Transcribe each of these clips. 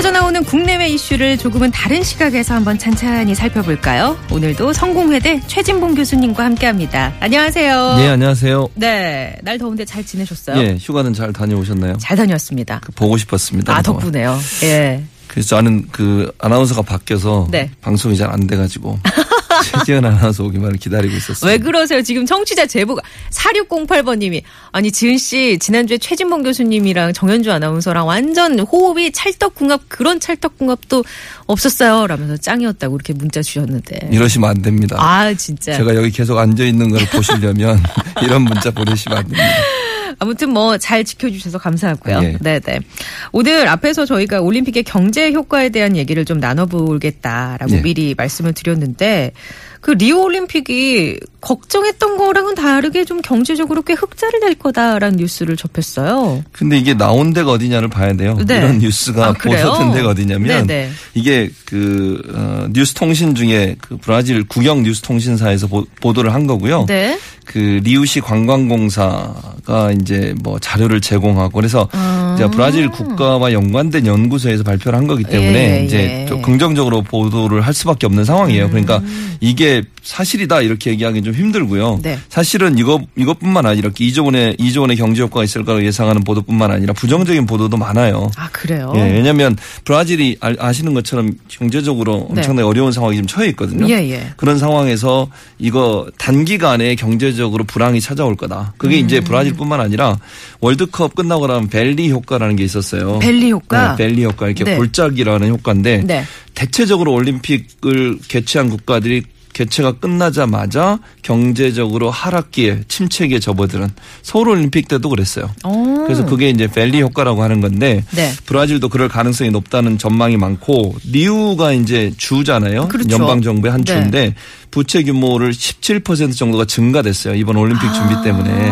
쏟아져 나오는 국내외 이슈를 조금은 다른 시각에서 한번 찬찬히 살펴볼까요? 오늘도 성공회대 최진봉 교수님과 함께합니다. 안녕하세요. 네, 안녕하세요. 네, 날 더운데 잘 지내셨어요? 예, 휴가는 잘 다녀오셨나요? 잘 다녀왔습니다. 그 보고 싶었습니다. 아. 덕분에요. 예. 그래서 저는 그 아나운서가 바뀌어서 네. 방송이 잘 안 돼가지고 최지은 아나운서 오기만을 기다리고 있었어요. 왜 그러세요? 지금 청취자 제보가 4608번님이 아니 지은 씨 지난주에 최진봉 교수님이랑 정현주 아나운서랑 완전 호흡이 찰떡궁합 그런 찰떡궁합도 없었어요. 라면서 짱이었다고 이렇게 문자 주셨는데. 이러시면 안 됩니다. 아 진짜. 제가 여기 계속 앉아 있는 걸 보시려면 이런 문자 보내시면 안 됩니다. 아무튼 뭐 잘 지켜주셔서 감사하고요. 예. 네네. 오늘 앞에서 저희가 올림픽의 경제 효과에 대한 얘기를 좀 나눠보겠다라고 예. 미리 말씀을 드렸는데 그 리우 올림픽이 걱정했던 거랑은 다르게 좀 경제적으로 꽤 흑자를 낼 거다라는 뉴스를 접했어요. 근데 이게 나온 데가 어디냐를 봐야 돼요. 네. 이런 뉴스가 아? 보도된 데가 어디냐면 네네. 이게 그 어, 뉴스 통신 중에 그 브라질 국영 뉴스 통신사에서 보, 보도를 한 거고요. 네. 그 리우시 관광공사가 이제 뭐 자료를 제공하고 그래서 아. 이제 브라질 국가와 연관된 연구소에서 발표를 한 거기 때문에 예, 이제 예. 좀 긍정적으로 보도를 할 수밖에 없는 상황이에요. 음. 그러니까 이게 사실이다 이렇게 얘기하기 좀 힘들고요. 네. 사실은 이거 이것뿐만 아니라 이렇게 2조 원의 2조 원의 경제 효과가 있을 거라고 예상하는 보도뿐만 아니라 부정적인 보도도 많아요. 아 그래요. 예, 왜냐하면 브라질이 아- 아시는 것처럼 경제적으로 네. 엄청나게 어려운 상황이 지금 처해 있거든요. 예, 예. 그런 상황에서 이거 단기간에 경제적으로 불황이 찾아올 거다. 그게 음. 이제 브라질뿐만 아니라 월드컵 끝나고 나면 벨리 효과라는 게 있었어요. 벨리 효과? 네, 벨리 효과 이렇게 네. 골짜기라는 효과인데 네. 대체적으로 올림픽을 개최한 국가들이 개최가 끝나자마자 경제적으로 하락기에 침체기에 접어드는 서울올림픽 때도 그랬어요. 오. 그래서 그게 이제 벨리 효과라고 하는 건데 네. 브라질도 그럴 가능성이 높다는 전망이 많고 리우가 이제 주잖아요. 그렇죠. 연방 정부의 한 네. 주인데 부채 규모를 17% 정도가 증가됐어요. 이번 올림픽 준비 아. 때문에.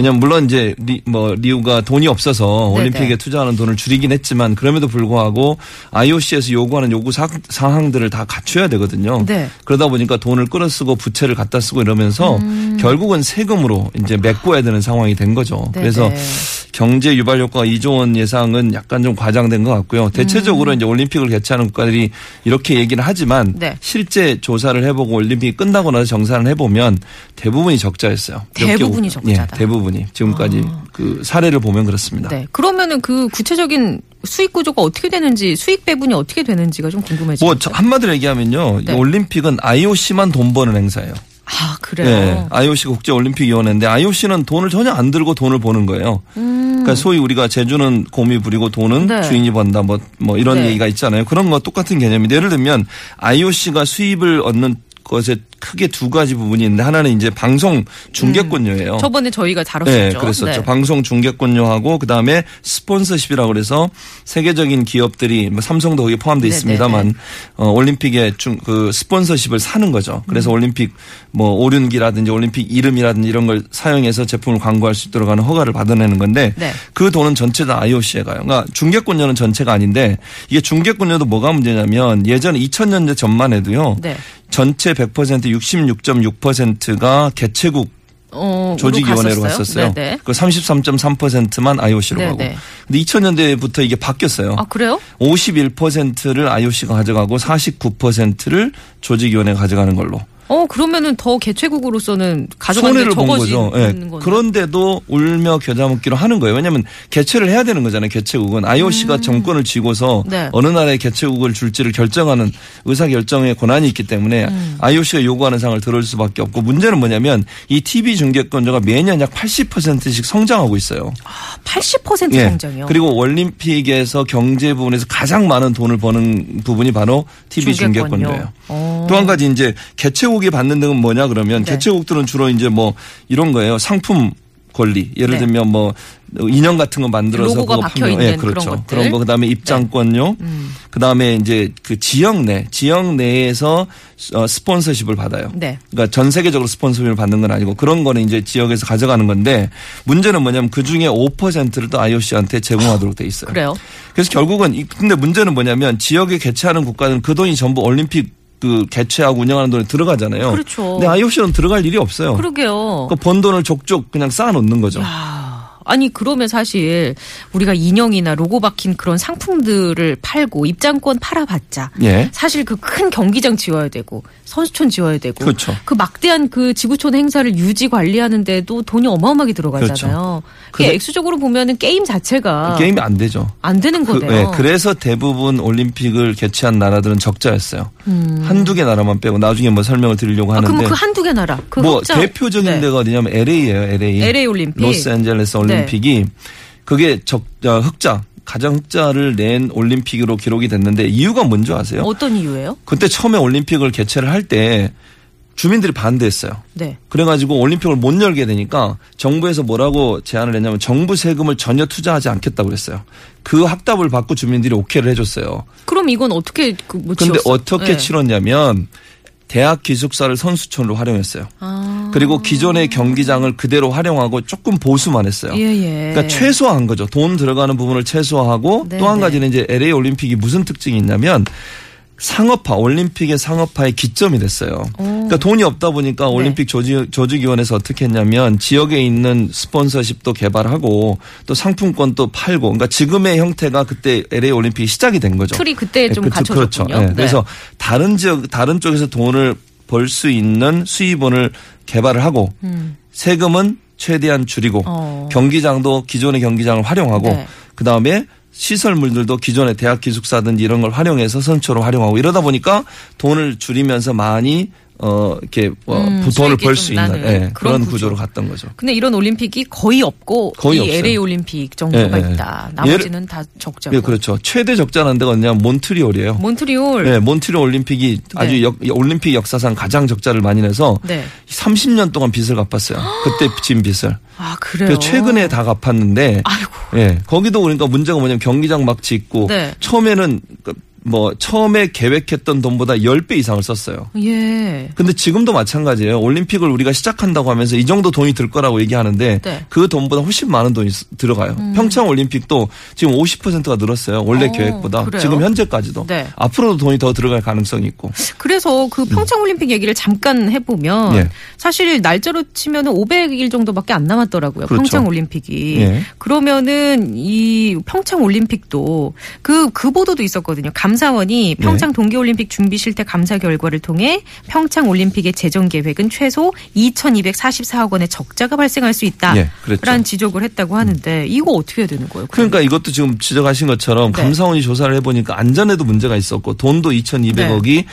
왜냐면 물론 이제 리, 뭐 리우가 돈이 없어서 네네. 올림픽에 투자하는 돈을 줄이긴 했지만 그럼에도 불구하고 IOC에서 요구하는 요구 사, 사항들을 다 갖춰야 되거든요. 네. 그러다 보니까 돈을 끌어쓰고 부채를 갖다 쓰고 이러면서 음. 결국은 세금으로 이제 메꿔야 되는 상황이 된 거죠. 네네. 그래서 경제 유발 효과가 2조 원 예상은 약간 좀 과장된 것 같고요. 대체적으로 이제 올림픽을 개최하는 국가들이 이렇게 얘기를 하지만 음. 네. 실제 조사를 해보고 올림픽이 끝나고 나서 정산을 해보면 대부분이 적자였어요. 대부분이 적자다. 아. 예, 대부분 이 지금까지 그 사례를 보면 그렇습니다. 네. 그러면은 그 구체적인 수익 구조가 어떻게 되는지 수익 배분이 어떻게 되는지가 좀 궁금해지죠. 뭐 저- 한마디로 얘기하면요, 네. 이 올림픽은 IOC만 돈 버는 행사예요. 아 그래요. 네, IOC 국제올림픽위원회인데 IOC는 돈을 전혀 안 들고 돈을 버는 거예요. 그러니까 소위 우리가 제주는 곰이 부리고 돈은 음. 네. 주인이 번다 뭐, 뭐 이런 네. 얘기가 있잖아요. 그런 거 똑같은 개념인데 예를 들면 IOC가 수입을 얻는 것에 크게 두 가지 부분이 있는데 하나는 이제 방송 중계권료예요. 저번에 저희가 다뤘었죠. 네, 그랬었죠. 네. 방송 중계권료하고 그다음에 스폰서십이라고 그래서 세계적인 기업들이 뭐 삼성도 거기에 포함돼 네네네. 있습니다만 어, 올림픽에 중, 그 스폰서십을 사는 거죠. 그래서 음. 올림픽 뭐 오륜기라든지 올림픽 이름이라든지 이런 걸 사용해서 제품을 광고할 수 있도록 하는 허가를 받아내는 건데 네. 그 돈은 전체 다 IOC에 가요. 그러니까 중계권료는 전체가 아닌데 이게 중계권료도 뭐가 문제냐면 예전 2000년대 전만 해도요. 네. 전체 100% 66.6%가 개최국 어, 조직위원회로 갔었어요? 네네. 그 33.3%만 IOC로 네네. 가고. 근데 2000년대부터 이게 바뀌었어요. 아 그래요? 51%를 IOC가 가져가고 49%를 조직위원회가 가져가는 걸로. 어 그러면은 더 개최국으로서는 가져가는 손해를 본 거죠. 예. 적어지는 거죠. 그런데도 울며 겨자 먹기로 하는 거예요. 왜냐하면 개최를 해야 되는 거잖아요. 개최국은 IOC가 정권을 쥐고서 음. 네. 어느 나라에 개최국을 줄지를 결정하는 의사 결정의 권한이 있기 때문에 음. IOC가 요구하는 상을 들을 수밖에 없고 문제는 뭐냐면 이 TV 중계권자가 매년 약 80%씩 성장하고 있어요. 80% 예. 성장이요. 그리고 올림픽에서 경제 부분에서 가장 많은 돈을 버는 부분이 바로 TV. 중계권료예요. 어. 또한 가지 이제 개최국 이 받는 등은 뭐냐 그러면 네. 개최국들은 주로 이제 뭐 이런 거예요. 상품 권리. 예를 네. 들면 뭐 인형 같은 거 만들어서 로고가 그거 박혀 판매- 있는 예, 그런 그렇죠. 것들. 그런 거 그다음에 입장권료. 음. 그다음에 이제 그 지역 내 지역 내에서 어, 스폰서십을 받아요. 네. 그러니까 전 세계적으로 스폰서십을 받는 건 아니고 그런 거는 이제 지역에서 가져가는 건데 문제는 뭐냐면 그 중에 5%를 또 IOC한테 제공하도록 돼 있어요. 그래요. 그래서 결국은 이- 근데 문제는 뭐냐면 지역에 개최하는 국가는 그 돈이 전부 올림픽 그 개최하고 운영하는 돈에 들어가잖아요. 그렇죠. 근데 IOC는 들어갈 일이 없어요. 그러게요. 그 번 돈을 족족 그냥 쌓아놓는 거죠. 야, 아니 그러면 사실 우리가 인형이나 로고 박힌 그런 상품들을 팔고 입장권 팔아봤자 예. 사실 그 큰 경기장 지어야 되고 선수촌 지어야 되고 그렇죠. 그 막대한 그 지구촌 행사를 유지 관리하는데도 돈이 어마어마하게 들어가잖아요. 그게 그래서- 액수적으로 보면은 게임 자체가 게임이 안 되죠. 안 되는 그, 거네요. 예, 그래서 대부분 올림픽을 개최한 나라들은 적자였어요. 한두 개 나라만 빼고 나중에 뭐 설명을 드리려고 음. 아, 하는데 그럼 그 한두 개 나라 그 뭐 대표적인 네. 데가 어디냐면 LA예요. LA. LA 올림픽. 로스앤젤레스 올림픽 이 그게 적 어, 흑자 가장 흑자를 낸 올림픽으로 기록이 됐는데 이유가 뭔지 아세요? 어떤 이유예요? 그때 처음에 올림픽을 개최를 할 때 주민들이 반대했어요. 네. 그래가지고 올림픽을 못 열게 되니까 정부에서 뭐라고 제안을 했냐면 정부 세금을 전혀 투자하지 않겠다고 그랬어요. 그 확답을 받고 주민들이 오케이를 해줬어요. 그럼 이건 어떻게 그 뭐 근데 지었어요? 어떻게 네. 치렀냐면 대학 기숙사를 선수촌으로 활용했어요. 아. 그리고 기존의 경기장을 그대로 활용하고 조금 보수만 했어요. 예, 예. 그러니까 최소화한 거죠. 돈 들어가는 부분을 최소화하고 네, 또한 네. 가지는 이제 LA 올림픽이 무슨 특징이 있냐면 상업화, 올림픽의 상업화의 기점이 됐어요. 그러니까 돈이 없다 네. 보니까 올림픽 조직, 조직위원회에서 어떻게 했냐면 지역에 있는 스폰서십도 개발하고 또 상품권도 팔고 그러니까 지금의 형태가 그때 LA 올림픽이 시작이 된 거죠. 틀이 그때 좀 그- 갖춰졌군요. 그렇죠. 예. 네. 그래서 다른 지역, 다른 쪽에서 돈을 벌 수 있는 수입원을 개발을 하고 음. 세금은 최대한 줄이고 어. 경기장도 기존의 경기장을 활용하고 네. 그 다음에 시설물들도 기존의 대학 기숙사든지 이런 걸 활용해서 선초로 활용하고 이러다 보니까 돈을 줄이면서 많이 어 이렇게 어, 음, 돈을 벌좀수 있는 예, 그런 그런 구조. 구조로 갔던 거죠. 근데 이런 올림픽이 거의 없고 거의 이 없어요. LA 올림픽 정도가 예, 예. 있다. 나머지는 다 적자고. 예, 그렇죠. 최대 적자는 데가 어디냐면 몬트리올이에요. 몬트리올. 네, 몬트리올 올림픽이 아주 네. 역- 올림픽 역사상 가장 적자를 많이 내서 네. 30년 동안 빚을 갚았어요. 그때 진 빚을. 아 그래요. 그래서 최근에 다 갚았는데 아이고. 예. 거기도 그러니까 문제가 뭐냐면 경기장 막 짓고 네. 처음에는 그 뭐 처음에 계획했던 돈보다 10배 이상을 썼어요. 예. 근데 지금도 마찬가지예요. 올림픽을 우리가 시작한다고 하면서 이 정도 돈이 들 거라고 얘기하는데 네. 음. 그 돈보다 훨씬 많은 돈이 쓰- 들어가요. 평창 올림픽도 지금 50%가 늘었어요. 원래 어, 계획보다. 그래요? 지금 현재까지도. 네. 앞으로도 돈이 더 들어갈 가능성이 있고. 그래서 그 평창 올림픽 얘기를 잠깐 해 보면 음. 예. 사실 날짜로 치면은 500일 정도밖에 안 남았더라고요. 그렇죠. 평창 올림픽이. 예. 그러면은 이 평창 올림픽도 그 그 보도도 있었거든요. 감 사원이 네. 평창 동계올림픽 준비 실태 감사 결과를 통해 평창 올림픽의 재정 계획은 최소 2,244억 원의 적자가 발생할 수 있다. 예. 라는 지적을 했다고 하는데 이거 어떻게 해야 되는 거예요? 그러니까 이것도 지금 지적하신 것처럼 네. 감사원이 조사를 해보니까 안전에도 문제가 있었고 돈도 2,200억이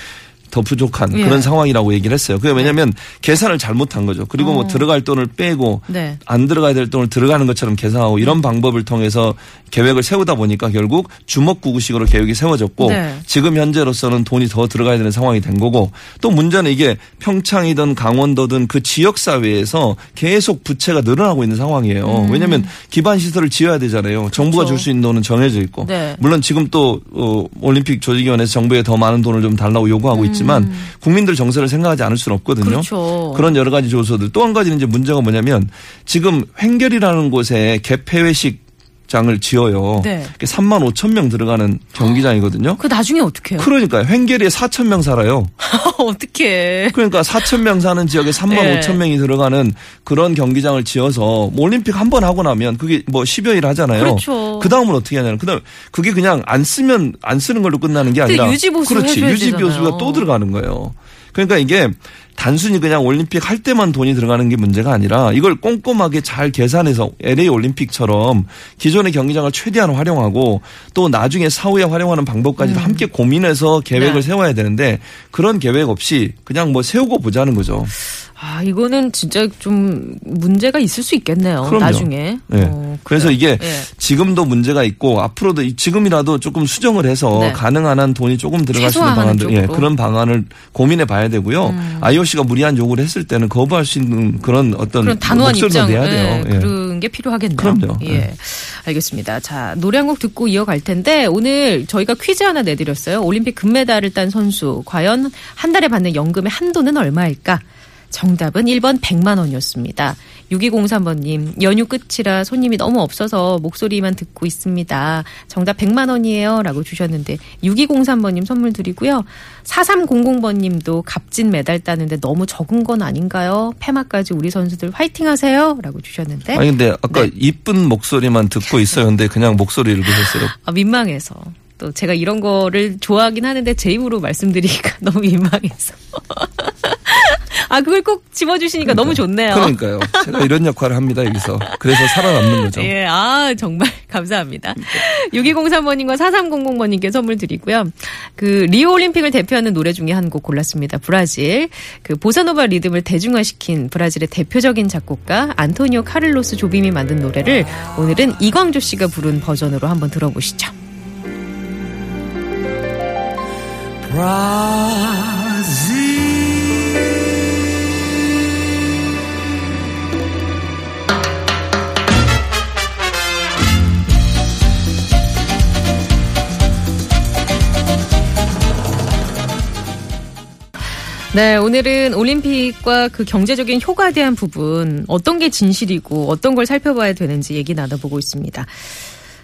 더 부족한 예. 그런 상황이라고 얘기를 했어요. 그게 왜냐하면 계산을 잘못한 거죠. 그리고 뭐 어. 들어갈 돈을 빼고 네. 안 들어가야 될 돈을 들어가는 것처럼 계산하고 이런 방법을 통해서 계획을 세우다 보니까 결국 주먹구구식으로 계획이 세워졌고 네. 지금 현재로서는 돈이 더 들어가야 되는 상황이 된 거고 또 문제는 이게 평창이든 강원도든 그 지역 사회에서 계속 부채가 늘어나고 있는 상황이에요. 왜냐하면 기반 시설을 지어야 되잖아요. 정부가 음. 그렇죠. 줄수 있는 돈은 정해져 있고 네. 물론 지금 또 어, 올림픽 조직위원회에서 정부에 더 많은 돈을 좀 달라고 요구하고 있 지만 국민들 정세를 생각하지 않을 수는 없거든요. 음. 그렇죠. 런 여러 가지 조서들 또 한 가지는 이제 문제가 뭐냐면 지금 횡결이라는 곳에 개폐회식 장을 지어요. 네. 3만 5천 명 들어가는 경기장이거든요. 그 나중에 어떻게 해요? 그러니까 횡결이에 4천 명 살아요. 어떻게 그러니까 4천 명 사는 지역에 3만 네. 5천 명이 들어가는 그런 경기장을 지어서 뭐 올림픽 한 번 하고 나면 그게 뭐 10여일 하잖아요. 그렇죠. 다음은 어떻게 하냐면 그다음 그게 그냥 안 쓰면 안 쓰는 걸로 끝나는 게 아니라 유지 보수 그렇지 해줘야 유지 보수가 되잖아요. 또 들어가는 거예요. 그러니까 이게 단순히 그냥 올림픽 할 때만 돈이 들어가는 게 문제가 아니라 이걸 꼼꼼하게 잘 계산해서 LA 올림픽처럼 기존의 경기장을 최대한 활용하고 또 나중에 사후에 활용하는 방법까지도 함께 고민해서 계획을 네. 세워야 되는데 그런 계획 없이 그냥 뭐 세우고 보자는 거죠. 아, 이거는 진짜 좀 문제가 있을 수 있겠네요. 그럼요. 나중에. 네. 어, 그래서 이게 예. 지금도 문제가 있고 앞으로도 이- 지금이라도 조금 수정을 해서 네. 가능한 한 돈이 조금 들어갈 수 있는 방안들, 예. 음. 그런 방안을 고민해 봐야 되고요. IOC가 무리한 요구를 했을 때는 거부할 수 있는 그런 어떤 그런 단호한 입장 내야 돼요. 예, 예. 그런 게 필요하겠네요. 그럼요. 예. 예. 알겠습니다. 자, 노래 한 곡 듣고 이어갈 텐데 오늘 저희가 퀴즈 하나 내드렸어요. 올림픽 금메달을 딴 선수 과연 한 달에 받는 연금의 한도는 얼마일까? 정답은 1번 100만 원이었습니다. 6203번님, 연휴 끝이라 손님이 너무 없어서 목소리만 듣고 있습니다. 정답 100만 원이에요. 라고 주셨는데, 6203번님 선물 드리고요. 4300번님도 값진 메달 따는데 너무 적은 건 아닌가요? 폐막까지 우리 선수들 화이팅 하세요. 라고 주셨는데, 아니 근데 아까 네. 이쁜 목소리만 듣고 있어요. 근데 그냥 목소리 읽으셨어요. 아, 민망해서. 또 제가 이런 거를 좋아하긴 하는데 제 입으로 말씀드리기가 너무 민망해서. 아, 그걸 꼭 집어주시니까 너무 좋네요. 그러니까요. 제가 이런 역할을 합니다 여기서. 그래서 살아남는 거죠. 예, 아, 정말 감사합니다. 6203번님과 4300번님께 선물 드리고요. 그, 리오 올림픽을 대표하는 노래 중에 한 곡 골랐습니다. 브라질. 그, 보사노바 리듬을 대중화시킨 브라질의 대표적인 작곡가 안토니오 카를로스 조빔이 만든 노래를 오늘은 이광조 씨가 부른 버전으로 한번 들어보시죠. 네, 오늘은 올림픽과 그 경제적인 효과에 대한 부분, 어떤 게 진실이고 어떤 걸 살펴봐야 되는지 얘기 나눠보고 있습니다.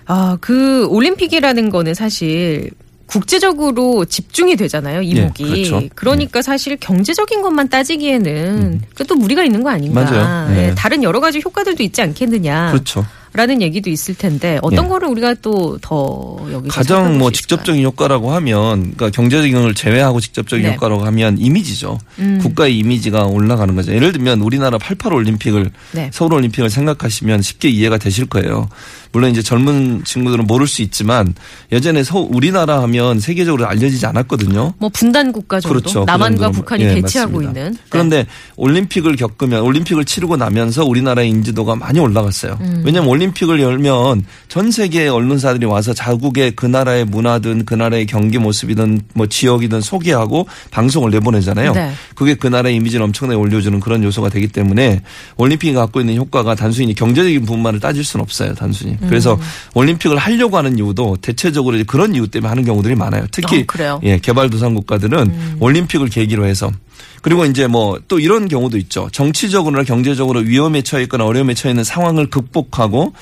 아, 그 올림픽이라는 거는 사실 국제적으로 집중이 되잖아요, 이목이. 예, 그렇죠. 그러니까 사실 경제적인 것만 따지기에는 그또 무리가 있는 거 아닌가. 음. 맞아요. 예, 예. 다른 여러 가지 효과들도 있지 않겠느냐. 그렇죠. 라는 얘기도 있을 텐데 어떤 예. 거를 우리가 또 더 여기서 가장 뭐? 직접적인 효과라고 하면 그러니까 경제적인 걸 제외하고 직접적인 네. 효과라고 하면 이미지죠. 음. 국가의 이미지가 올라가는 거죠. 예를 들면 우리나라 88 올림픽을 네. 서울 올림픽을 생각하시면 쉽게 이해가 되실 거예요. 물론 이제 젊은 친구들은 모를 수 있지만 예전에 서 우리나라 하면 세계적으로 알려지지 않았거든요. 뭐 분단 국가 정도 그렇죠. 그 남한과 정도로. 북한이 예, 대치하고 맞습니다. 있는 네. 그런데 올림픽을 겪으면 올림픽을 치르고 나면서 우리나라의 인지도가 많이 올라갔어요. 음. 왜냐하면 올림픽을 열면 전 세계의 언론사들이 와서 자국의 그 나라의 문화든 그 나라의 경기 모습이든 뭐 지역이든 소개하고 방송을 내보내잖아요. 네. 그게 그 나라의 이미지를 엄청나게 올려주는 그런 요소가 되기 때문에 올림픽이 갖고 있는 효과가 단순히 경제적인 부분만을 따질 수는 없어요. 단순히. 음. 그래서 올림픽을 하려고 하는 이유도 대체적으로 그런 이유 때문에 하는 경우들이 많아요. 특히 어, 그래요? 예, 개발도상 국가들은 음. 올림픽을 계기로 해서 그리고 이제 뭐 또 이런 경우도 있죠. 정치적으로나 경제적으로 위험에 처해 있거나 어려움에 처해 있는 상황을 극복하고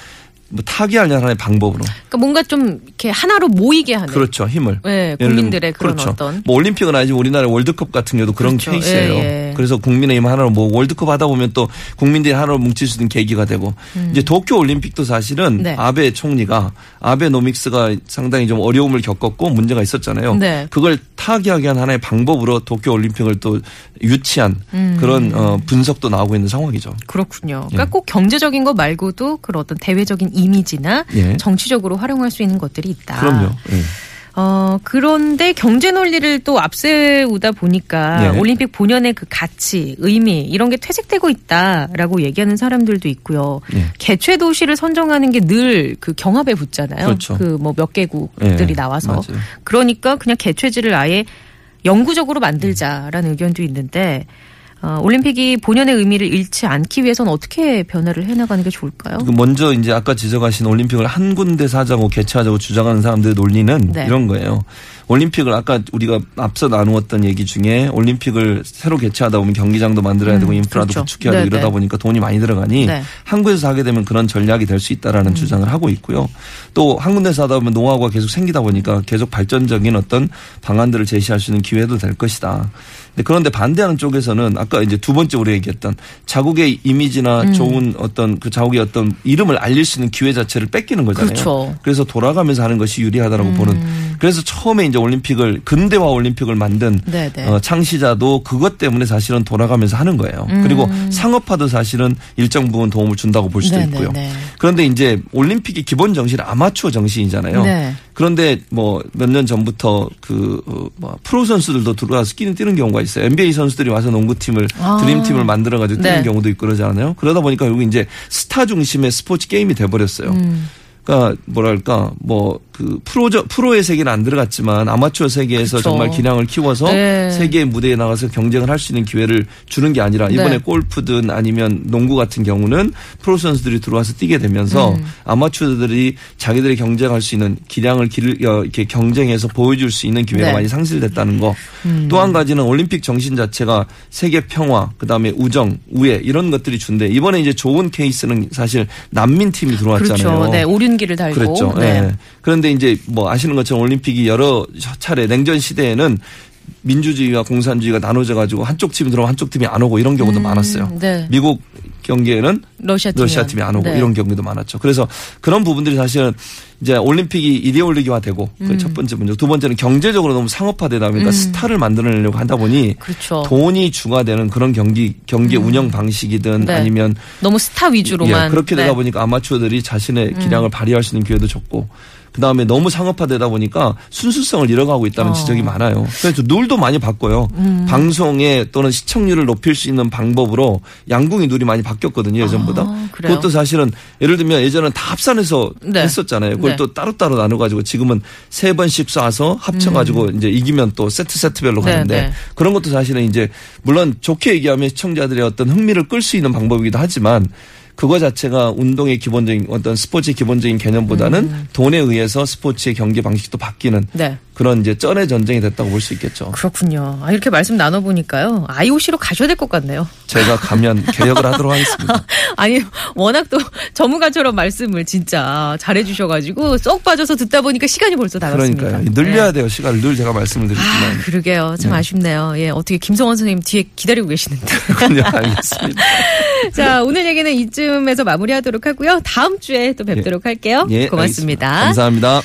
뭐 타개하려는 하나의 방법으로. 그러니까 뭔가 좀 이렇게 하나로 모이게 하는 그렇죠. 힘을. 네, 국민들의 그런 그렇죠. 어떤 뭐 올림픽은 아니지만 우리나라 월드컵 같은 경우도 그런 그렇죠. 케이스예요. 예, 예. 그래서 국민의힘 하나로 뭐 월드컵 하다 보면 또 국민들이 하나로 뭉칠 수 있는 계기가 되고 이제 도쿄 올림픽도 사실은 음. 네. 아베 총리가 아베노믹스가 상당히 좀 어려움을 겪었고 문제가 있었잖아요. 네. 그걸 타개하게 한 하나의 방법으로 도쿄 올림픽을 또 유치한 음. 그런 어, 분석도 나오고 있는 상황이죠. 그렇군요. 그러니까 꼭 경제적인 거 말고도 그런 어떤 대외적인 이미지나 예. 정치적으로 활용할 수 있는 것들이 있다. 그럼요. 예. 어, 그런데 경제 논리를 또 앞세우다 보니까 예. 올림픽 본연의 그 가치, 의미 이런 게 퇴색되고 있다라고 얘기하는 사람들도 있고요. 예. 개최 도시를 선정하는 게 늘 그 경합에 붙잖아요. 그렇죠. 그뭐 몇 개국들이 예. 나와서. 맞아요. 그러니까 그냥 개최지를 아예 영구적으로 만들자라는 의견도 있는데 어, 올림픽이 본연의 의미를 잃지 않기 위해서는 어떻게 변화를 해나가는 게 좋을까요? 그 먼저 이제 아까 지적하신 올림픽을 한 군데서 하자고 개최하자고 주장하는 사람들의 논리는 네. 이런 거예요. 올림픽을 아까 우리가 앞서 나누었던 얘기 중에 올림픽을 새로 개최하다 보면 경기장도 만들어야 되고 음, 인프라도 그렇죠. 구축해야 되고 네, 이러다 네. 보니까 돈이 많이 들어가니 네. 음. 한 곳에서 하게 되면 그런 전략이 될 수 있다라는 주장을 하고 있고요. 또 한 군데서 하다 보면 노하우가 계속 생기다 보니까 계속 발전적인 어떤 방안들을 제시할 수 있는 기회도 될 것이다. 그런데 반대하는 쪽에서는 아까 이제 두 번째 우리 얘기했던 자국의 이미지나 음. 좋은 어떤 그 자국의 어떤 이름을 알릴 수 있는 기회 자체를 뺏기는 거잖아요. 그렇죠. 그래서 돌아가면서 하는 것이 유리하다라고 보는 그래서 처음에 이제 올림픽을 근대화 올림픽을 만든 네, 네. 어, 창시자도 그것 때문에 사실은 돌아가면서 하는 거예요. 그리고 상업화도 사실은 일정 부분 도움을 준다고 볼 수도 네, 있고요. 네, 네. 그런데 이제 올림픽의 기본 정신은 아마추어 정신이잖아요. 네. 그런데 뭐 몇 년 전부터 그 어, 뭐 프로 선수들도 들어와서 끼는 뛰는 경우가 있어요. NBA 선수들이 와서 농구팀을 아. 드림팀을 만들어 가지고 뛰는 네. 경우도 있고 그러잖아요. 그러다 보니까 결국 이제 스타 중심의 스포츠 게임이 돼 버렸어요. 음. 그러니까 뭐랄까 뭐 그 프로저 프로의 세계는 안 들어갔지만 아마추어 세계에서 그쵸. 정말 기량을 키워서 네. 세계 무대에 나가서 경쟁을 할 수 있는 기회를 주는 게 아니라 이번에 네. 골프든 아니면 농구 같은 경우는 프로 선수들이 들어와서 뛰게 되면서 음. 아마추어들이 자기들이 경쟁할 수 있는 기량을 길, 어, 이렇게 경쟁해서 보여줄 수 있는 기회가 네. 음. 많이 상실됐다는 거. 또한 가지는 올림픽 정신 자체가 세계 평화, 그다음에 우정, 우애 이런 것들이 준대. 이번에 이제 좋은 케이스는 사실 난민 팀이 들어왔잖아요. 그렇죠. 네, 오륜 기를 달고. 그랬죠. 네. 예. 그런데 이제 뭐 아시는 것처럼 올림픽이 여러 차례 냉전 시대에는 민주주의와 공산주의가 나눠져 가지고 한쪽 팀이 들어오고 한쪽 팀이 안 오고 이런 경우도 많았어요. 네. 미국 경기에는 러시아 팀이 러시아 안- 팀이 안 오고 네. 이런 경우도 많았죠. 그래서 그런 부분들이 사실은 이제 올림픽이 이데올로기화 되고 음. 그첫 번째 문제. 두 번째는 경제적으로 너무 상업화되다 보니까 스타를 만들어내려고 하다 보니 그렇죠. 돈이 주가 되는 그런 경기 경기 운영 방식이든 네. 아니면 너무 스타 위주로만. 예, 그렇게 되다 네. 음. 보니까 아마추어들이 자신의 기량을 발휘할 수 있는 기회도 적고 그다음에 너무 상업화되다 보니까 순수성을 잃어가고 있다는 어. 지적이 많아요. 그래서 룰도 많이 바꿨고요. 음. 방송에 또는 시청률을 높일 수 있는 방법으로 양궁이 룰이 많이 바뀌었거든요. 예전보다. 아? 그것도 사실은 예를 들면 예전에는 다 합산해서 네. 했었잖아요. 그걸 네. 또 따로따로 나눠가지고 지금은 세 번씩 쏴서 합쳐가지고 이제 이기면 또 세트 세트별로 음. 네, 가는데 네. 그런 것도 사실은 이제 물론 좋게 얘기하면 시청자들의 어떤 흥미를 끌 수 있는 방법이기도 하지만 그거 자체가 운동의 기본적인 어떤 스포츠의 기본적인 개념보다는 음. 돈에 의해서 스포츠의 경기 방식도 바뀌는 네. 그런 이제 쩐의 전쟁이 됐다고 볼 수 있겠죠. 그렇군요. 아, 이렇게 말씀 나눠보니까요. IOC로 가셔야 될 것 같네요. 제가 가면 개혁을 하도록 하겠습니다. 아니, 워낙 또 전문가처럼 말씀을 진짜 잘해주셔가지고 쏙 빠져서 듣다 보니까 시간이 벌써 다 갔습니다. 그러니까요. 늘려야 돼요. 시간을 늘 제가 말씀을 아, 드리지만. 그러게요. 참 아쉽네요. 예, 어떻게 김성원 선생님 뒤에 기다리고 계시는데. 그렇군요. 알겠습니다. 자, 오늘 얘기는 이쯤에서 마무리하도록 하고요. 다음 주에 또 뵙도록 할게요. 예, 고맙습니다. 알겠습니다. 감사합니다.